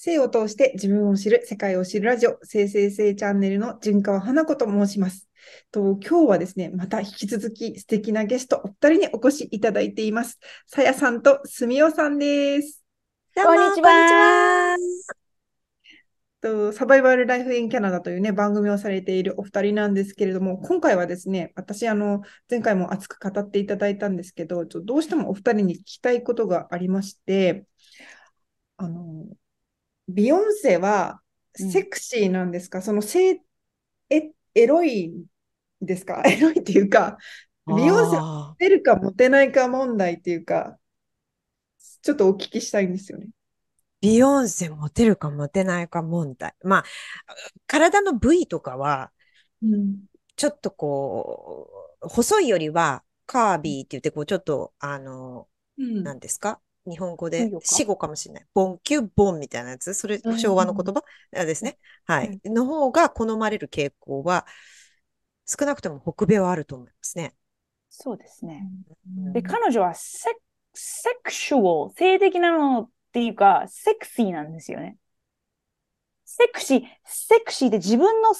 性を通して自分を知る、世界を知るラジオ、性性性チャンネルの純川花子と申します。と今日はですね、また引き続き素敵なゲストお二人にお越しいただいています。さやさんとすみおさんです。こんにちはとサバイバルライフインキャナダというね、番組をされているお二人なんですけれども、今回はですね、私、あの、前回も熱く語っていただいたんですけど、ちょどうしてもお二人に聞きたいことがありまして、あの、ビヨンセはセクシーなんですか、その性、え、エロいんですか？エロいっていうか、ビヨンセはあモテるかモテないか問題っていうか、ちょっとお聞きしたいんですよね。ビヨンセモテるかモテないか問題。まあ、体の部位とかは、うん。ちょっとこう、細いよりはカービーって言って、こう、ちょっと、あの、うん。何ですか？日本語で死語かもしれない。ボンキュボンみたいなやつ？それうん、昭和の言葉？あですね。はい。の方が好まれる傾向は、少なくとも北米はあると思いますね。そうですね。うんで、彼女はセセクシュアル、性的なのっていうか、セクシーなんですよね。セクシー、セクシーで自分の、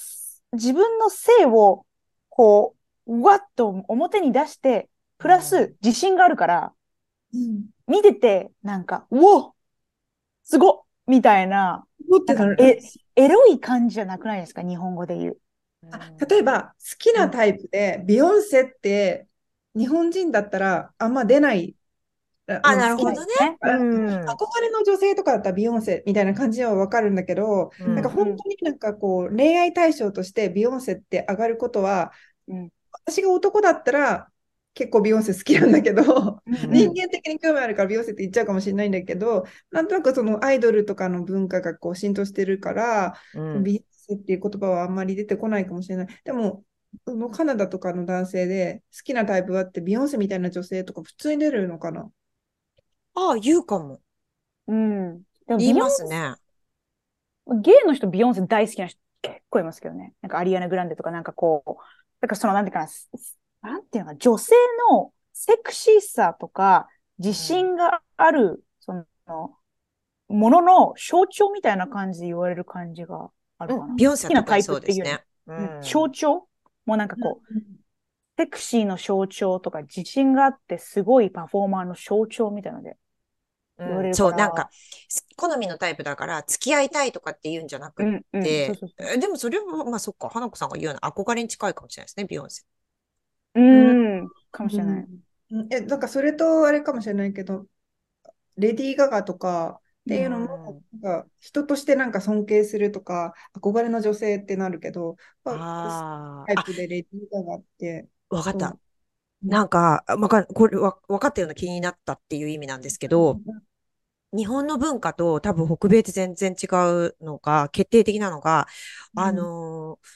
自分の性を、こう、わっと表に出して、プラス自信があるから、うん。見てて、なんか、うおすごっみたいな、なんかえエロい感じじゃなくないですか？日本語で言う。あ例えば、好きなタイプで、ビヨンセって、日本人だったらあんま出ない。あなるほどねね。うん。憧れの女性とかだったらビヨンセみたいな感じはわかるんだけど、うんなんか本当になんかこう恋愛対象としてビヨンセって上がることは、うん私が男だったら結構ビヨンセ好きなんだけど、うん人間的に興味あるからビヨンセって言っちゃうかもしれないんだけど、なんとなくそのアイドルとかの文化がこう浸透してるから、うんビヨンセっていう言葉はあんまり出てこないかもしれない。でも、そのカナダとかの男性で好きなタイプはってビヨンセみたいな女性とか普通に出るのかな？ああ、言うかも。うん。でも言いビヨンますね。ゲイの人、ビヨンセ大好きな人結構いますけどね。なんかアリアナ・グランデとかなんかこう、なんかそのなんていうかな、すなんていうのかな、女性のセクシーさとか自信がある、その、ものの象徴みたいな感じで言われる感じがあるかな。ビヨンセは好きなタイ特にそうプっていうよりですね。ううんん象徴？もうなんかこう、セクシーの象徴とか自信があってすごいパフォーマーの象徴みたいなので。言われるそう、からなんか、す好みのタイプだから、付き合いたいとかって言うんじゃなくん、うんてでもそれは、まあそっか、花子さんが言うような憧れに近いかもしれないですね、ビヨンセ。うん、かもしれない。うん。え、なんかそれとあれかもしれないけど、レディー・ガガとかっていうのも、なんか人としてなんか尊敬するとか、憧れの女性ってなるけど、あタイプでレディー・ガガって、あ、わかった。う。んなんか、わか、これわ、分かったような気になったっていう意味なんですけど、日本の文化と多分北米って全然違うのが、決定的なのが、うんあのー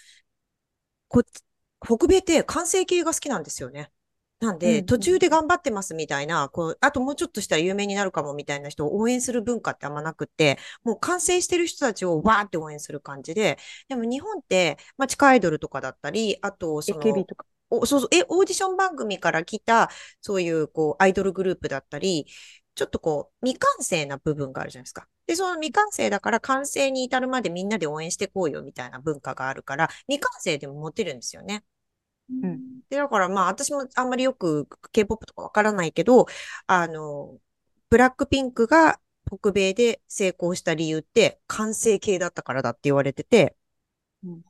こっち、北米って完成形が好きなんですよね。なんで、うん途中で頑張ってますみたいな、こう、あともうちょっとしたら有名になるかもみたいな人を応援する文化ってあんまなくって、もう完成してる人たちをわーって応援する感じで、でも日本って、まあ、地下アイドルとかだったり、あと、その、AKB とか。お、そうそう、え、オーディション番組から来た、そういう、こう、アイドルグループだったり、ちょっとこう、未完成な部分があるじゃないですか。で、その未完成だから完成に至るまでみんなで応援してこうよみたいな文化があるから、未完成でもモテるんですよね。うんで、だからまあ、私もあんまりよく K-POP とかわからないけど、あの、ブラックピンクが北米で成功した理由って完成形だったからだって言われてて、うん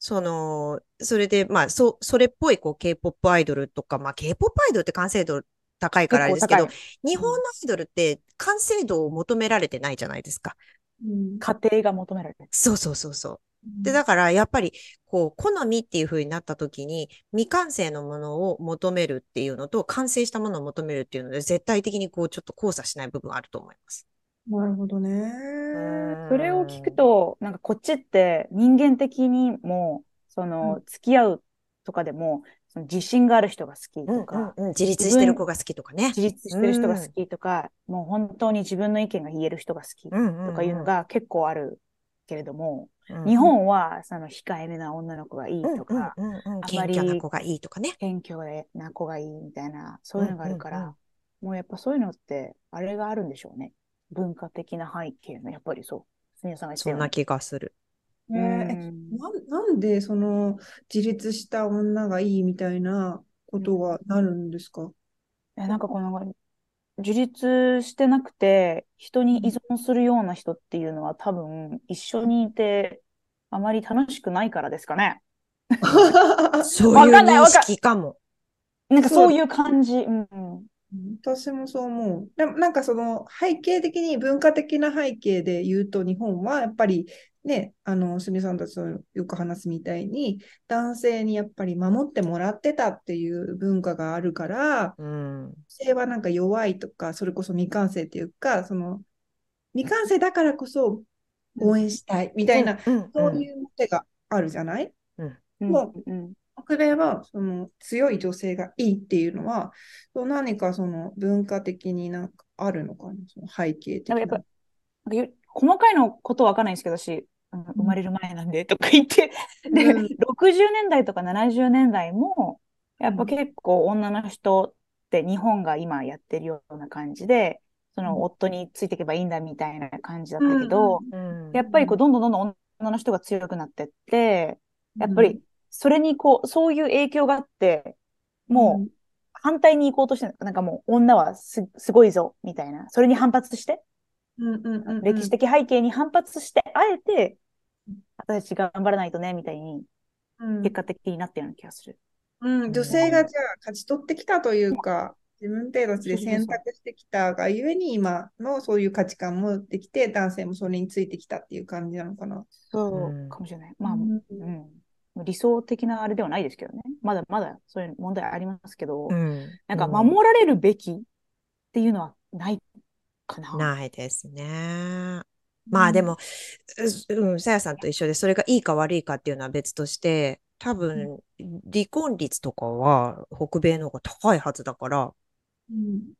その、それで、まあ、そ、それっぽい、こう、K-POP アイドルとか、まあ、K-POP アイドルって完成度高いからあれですけど日本のアイドルって完成度を求められてないじゃないですか。うん家庭が求められる。そうそうそうそう。で、だから、やっぱり、こう、好みっていう風になった時に、未完成のものを求めるっていうのと、完成したものを求めるっていうので、絶対的にこう、ちょっと交差しない部分あると思います。なるほどね。それを聞くと、なんかこっちって人間的にも、その、付き合うとかでも、その自信がある人が好きうんとか、うんうん、自立してる子が好きとかね。自立してる人が好きとか、もう本当に自分の意見が言える人が好きとうんうんかいうのが結構あるけれども、うん日本はその控えめな女の子がいいうんとか、うんうん謙り虚な子がいいとかね。謙虚な子がいいみたいな、そういうのがあるから、うんうんもうやっぱそういうのって、あれがあるんでしょうね。文化的な背景の、やっぱりそう。すみさんがそんな気がする。えーえうんななんでその自立した女がいいみたいなことがなるんですか？え、なんかこの、自立してなくて、人に依存するような人っていうのは多分、一緒にいて、あまり楽しくないからですかね。そうわいう認かんないわかん識かも。なんかそういう感じ。うんうん。私もそう思う。でもなんかその背景的に文化的な背景で言うと日本はやっぱりね、あの、すみさんたちとよく話すみたいに男性にやっぱり守ってもらってたっていう文化があるから、うん。女性はなんか弱いとか、それこそ未完成っていうか、その未完成だからこそ応援したいみたいな、うんそういう手があるじゃない？うん。もうん。北米はその強い女性がいいっていうのは、そう何かその文化的になんかあるのかな、その背景的な。細かいのことわかんないんですけど、私、うん。生まれる前なんでとか言って、で、うん。60年代とか70年代も、やっぱ結構女の人って日本が今やってるような感じで、その夫についていけばいいんだみたいな感じだったけど、うん。やっぱりこうどんどんどんどん女の人が強くなってって、やっぱりそれにこう、そういう影響があって、もう反対に行こうとしてる、なんかもう女はすすごいぞ、みたいな。それに反発して、歴史的背景に反発して、あえて、私たち頑張らないとね、みたいに、うん。結果的になってるような気がする。うん、女性がじゃあ勝ち取ってきたというか、自分たちで選択してきたがゆえに今のそういう価値観もできて、男性もそれについてきたっていう感じなのかな。そう。うん。かもしれない。まあ、ううん。ん。理想的なあれではないですけどね。まだまだそういう問題ありますけど、うん。なんか守られるべきっていうのはないかな。ないですね。まあでも、ううん、さやさんと一緒で、それがいいか悪いかっていうのは別として、多分、離婚率とかは北米の方が高いはずだから、うん。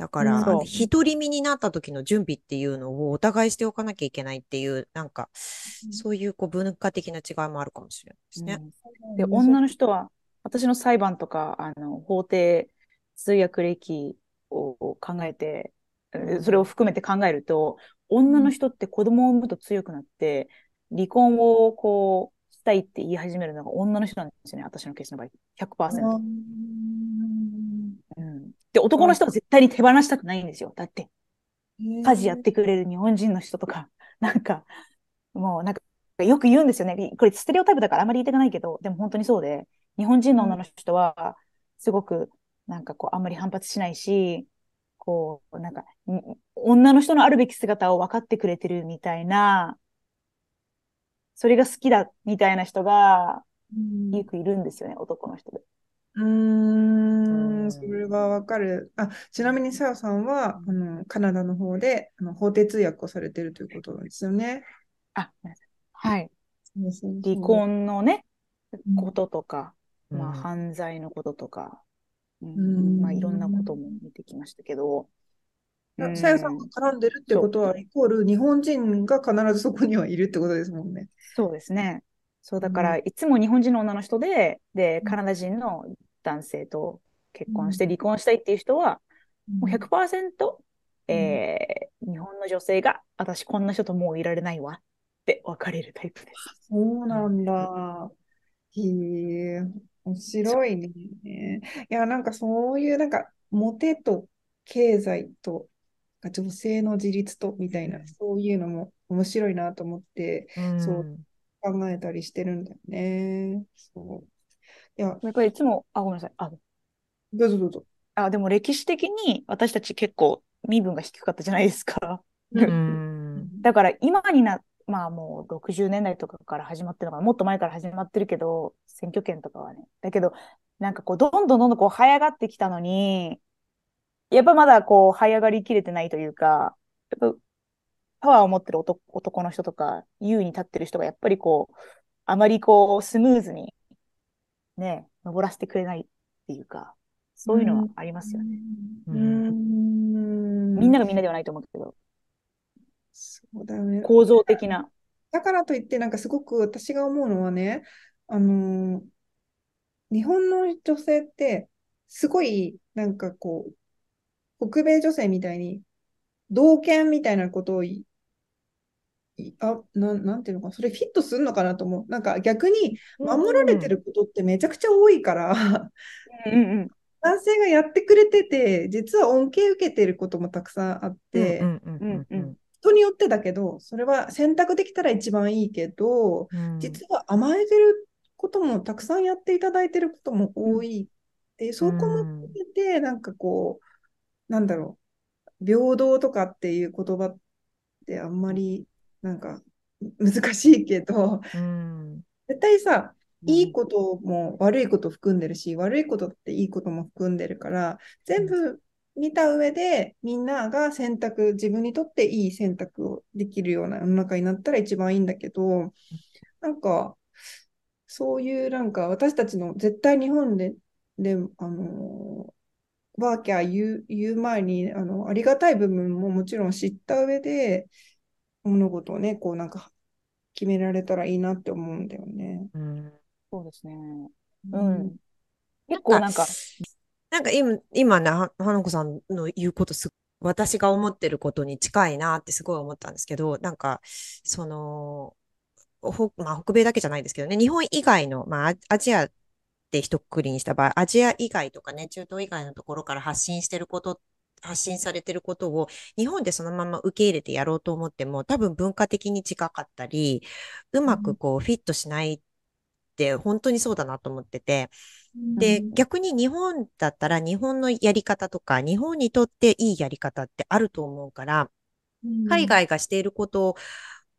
だから、独り身になった時の準備っていうのをお互いしておかなきゃいけないっていう、なんか、そういうこう文化的な違いもあるかもしれないですね。うん。で、女の人は、私の裁判とか、あの、法廷通訳歴を考えて、えそれを含めて考えると、女の人って子供を産むと強くなって、離婚をこう、したいって言い始めるのが女の人なんですよね、私のケースの場合。100%。うん。で、男の人は絶対に手放したくないんですよ。だって、家事やってくれる日本人の人とか、なんか、もうなんか、よく言うんですよね。これステレオタイプだからあんまり言いたくないけど、でも本当にそうで、日本人の女の人は、すごく、なんかこう、あんまり反発しないし、こう、なんか、ん女の人のあるべき姿を分かってくれてるみたいな、それが好きだみたいな人が、うんよくいるんですよね、男の人で。うーうんん、それはわかる。あ、ちなみにさやさんは、あの、カナダの方で、あの、法廷通訳をされてるということなんですよね。あ。はい。離婚のね、うんこととか、まあ、うん犯罪のこととか、うん。うん。まあ、いろんなことも見てきましたけど、さやさんが絡んでるってことは、イコール日本人が必ずそこにはいるってことですもんね。そうですね。そう、だうから、いつも日本人の女の人で、で、うん。カナダ人の男性と結婚して離婚したいっていう人は、もう100%、えー日本の女性が、私こんな人ともういられないわって別れるタイプです。そうなんだ。へえ、面白いね。いや、なんかそういう、なんか、モテと経済と、女性の自立と、みたいな、そういうのも面白いなと思ってそう考えたりしてるんだよね。そう。いや、やっぱりいつも、あ、ごめんなさい。あ、どうぞどうぞ。あ、でも歴史的に私たち結構身分が低かったじゃないですか。うん。うん。だから今にな、まあもう60年代とかから始まってるのかな、もっと前から始まってるけど、選挙権とかはね。だけど、なんかこう、どんどんどんどんこう、這い上がってきたのに、やっぱまだこう、這い上がりきれてないというか、やっぱ、パワーを持ってる男男の人とか、優位に立ってる人がやっぱりこう、あまりこう、スムーズに、ね、登らせてくれないっていうか、そういうのはありますよね。うーん。みんながみんなではないと思うけど、そうだよね。構造的な。だからといって、なんかすごく私が思うのはね、あのー日本の女性って、すごい、なんかこう、北米女性みたいに、同権みたいなことをあな、なんていうのかな、それフィットするのかなと思う。なんか逆に守られてることってめちゃくちゃ多いから、うんうん。男性がやってくれてて、実は恩恵受けてることもたくさんあって、うんうんうんうん人によってだけど、それは選択できたら一番いいけど、うん。実は甘えてることもたくさんやっていただいてることも多いって、そこも含めて、なんかこう、なんだろう、平等とかっていう言葉ってあんまりなんか難しいけど、うん。絶対さ、いいことも悪いこと含んでるし、悪いことっていいことも含んでるから、全部見た上でみんなが選択、自分にとっていい選択をできるような世の中になったら一番いいんだけど、なんか、そういうなんか私たちの絶対日本で、で、あの、ワーキャー言う、言う前に、あの、ありがたい部分ももちろん知った上で、物事をね、こうなんか決められたらいいなって思うんだよね。うんそうですね。ううん。結構なんか、なんか今、今ね、は花子さんの言うことす、私が思ってることに近いなってすごい思ったんですけど、なんか、その、ほ、まあ、北米だけじゃないですけどね、日本以外の、まあ、アアジアって一括りにした場合、アジア以外とかね、中東以外のところから発信してること、発信されてることを日本でそのまま受け入れてやろうと思っても、多分文化的に近かったり、うまくこうフィットしないって本当にそうだなと思ってて、で、逆に日本だったら日本のやり方とか、日本にとっていいやり方ってあると思うから、海外がしていること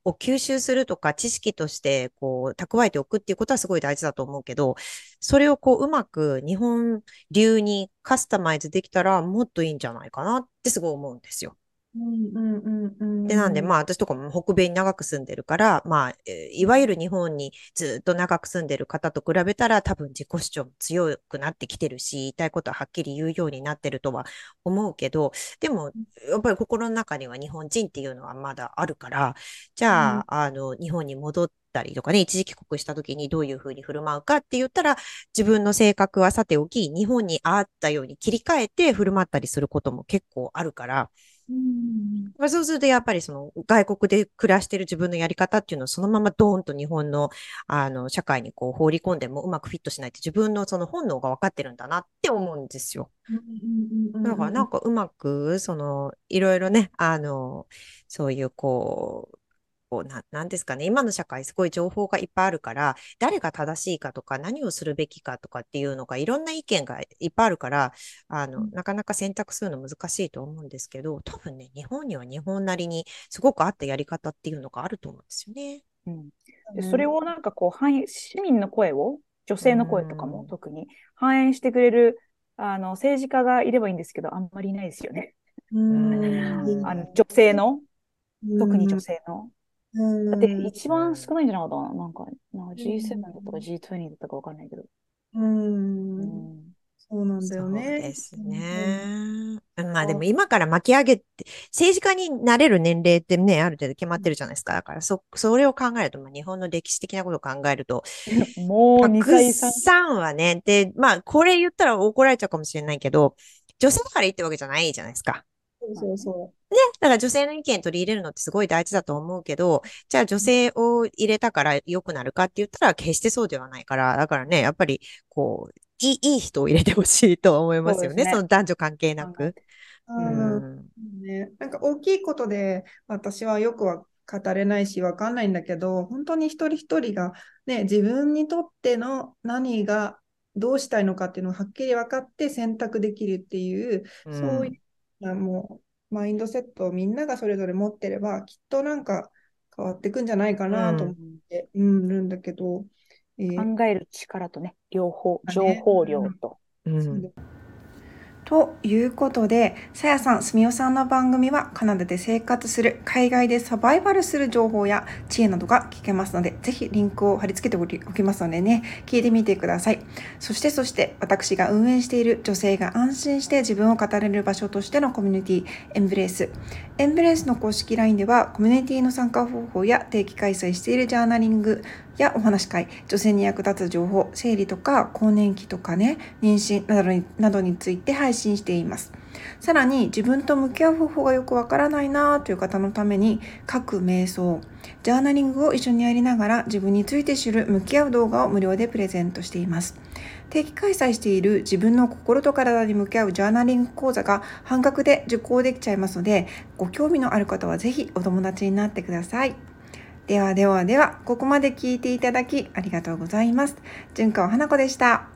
を吸収するとか、知識としてこう蓄えておくっていうことはすごい大事だと思うけど、それをこううまく日本流にカスタマイズできたらもっといいんじゃないかなってすごい思うんですよ。うんうんうんうん。で、なんで、まあ、私とかも北米に長く住んでるから、まあ、えーいわゆる日本にずっと長く住んでる方と比べたら、多分自己主張も強くなってきてるし、言いたいことははっきり言うようになってるとは思うけど、でも、やっぱり心の中には日本人っていうのはまだあるから、じゃあ、あの、日本に戻ったりとかね、一時帰国した時にどういうふうに振る舞うかって言ったら、自分の性格はさておき、日本にあったように切り替えて振る舞ったりすることも結構あるから、うんまあそうするとやっぱりその外国で暮らしてる自分のやり方っていうのをそのままドーンと日本のあの社会にこう放り込んでもうまくフィットしないって自分のその本能が分かってるんだなって思うんですよ。うんだからなんかうまくそのいろいろね、あの、そういうこう、こうな、なんですかね、今の社会すごい情報がいっぱいあるから、誰が正しいかとか何をするべきかとかっていうのがいろんな意見がいっぱいあるから、あの、うんなかなか選択するの難しいと思うんですけど、多分ね、日本には日本なりにすごく合ったやり方っていうのがあると思うんですよね。うんでそれをなんかこう反映、市民の声を、女性の声とかうんも特に反映してくれる、あの、政治家がいればいいんですけど、あんまりいないですよね。うん あの、女性の、特に女性。性の？うんだって一番少ないんじゃなかったかな？なんか、なんか G7 だったか G20 だったかわかんないけど。うんうんそうなんだそうよね。ですね。まあでも今から巻き上げて、政治家になれる年齢ってね、ある程度決まってるじゃないですか。だからそ、それを考えると、まあ日本の歴史的なことを考えると、もう2たく歳3さんはね、で、まあこれ言ったら怒られちゃうかもしれないけど、女性だからいいってわけじゃないじゃないですか。そうそうそだから女性の意見取り入れるのってすごい大事だと思うけど、じゃあ女性を入れたから良くなるかって言ったら決してそうではないから、だからね、やっぱりこう、いい、いい人を入れてほしいとは思いますよね。そねその男女関係なく。う。ううんん。ね、なんか大きいことで私はよくは語れないしわかんないんだけど、本当に一人一人が、ね、自分にとっての何がどうしたいのかっていうのをはっきり分かって選択できるっていう、そういうなもうマインドセットをみんながそれぞれ持ってれば、きっとなんか変わっていくんじゃないかなと思って、うん、るんだけど、えー。考える力とね、両方、ね。情報量と。うん。ということで、さやさん、すみおさんの番組はカナダで生活する、海外でサバイバルする情報や知恵などが聞けますので、ぜひリンクを貼り付けておきますのでね、聞いてみてください。そしてそして、私が運営している女性が安心して自分を語れる場所としてのコミュニティ、エンブレース。エンブレースの公式 LINE では、コミュニティの参加方法や定期開催しているジャーナリングやお話会、女性に役立つ情報、生理とか更年期とかね、妊娠などになどについて配信しています。さらに自分と向き合う方法がよくわからないなという方のために書く瞑想、ジャーナリングを一緒にやりながら自分について知る向き合う動画を無料でプレゼントしています。定期開催している自分の心と体に向き合うジャーナリング講座が半額で受講できちゃいますので、ご興味のある方はぜひお友達になってください。ではではでは、ここまで聞いていただきありがとうございます。純子花子でした。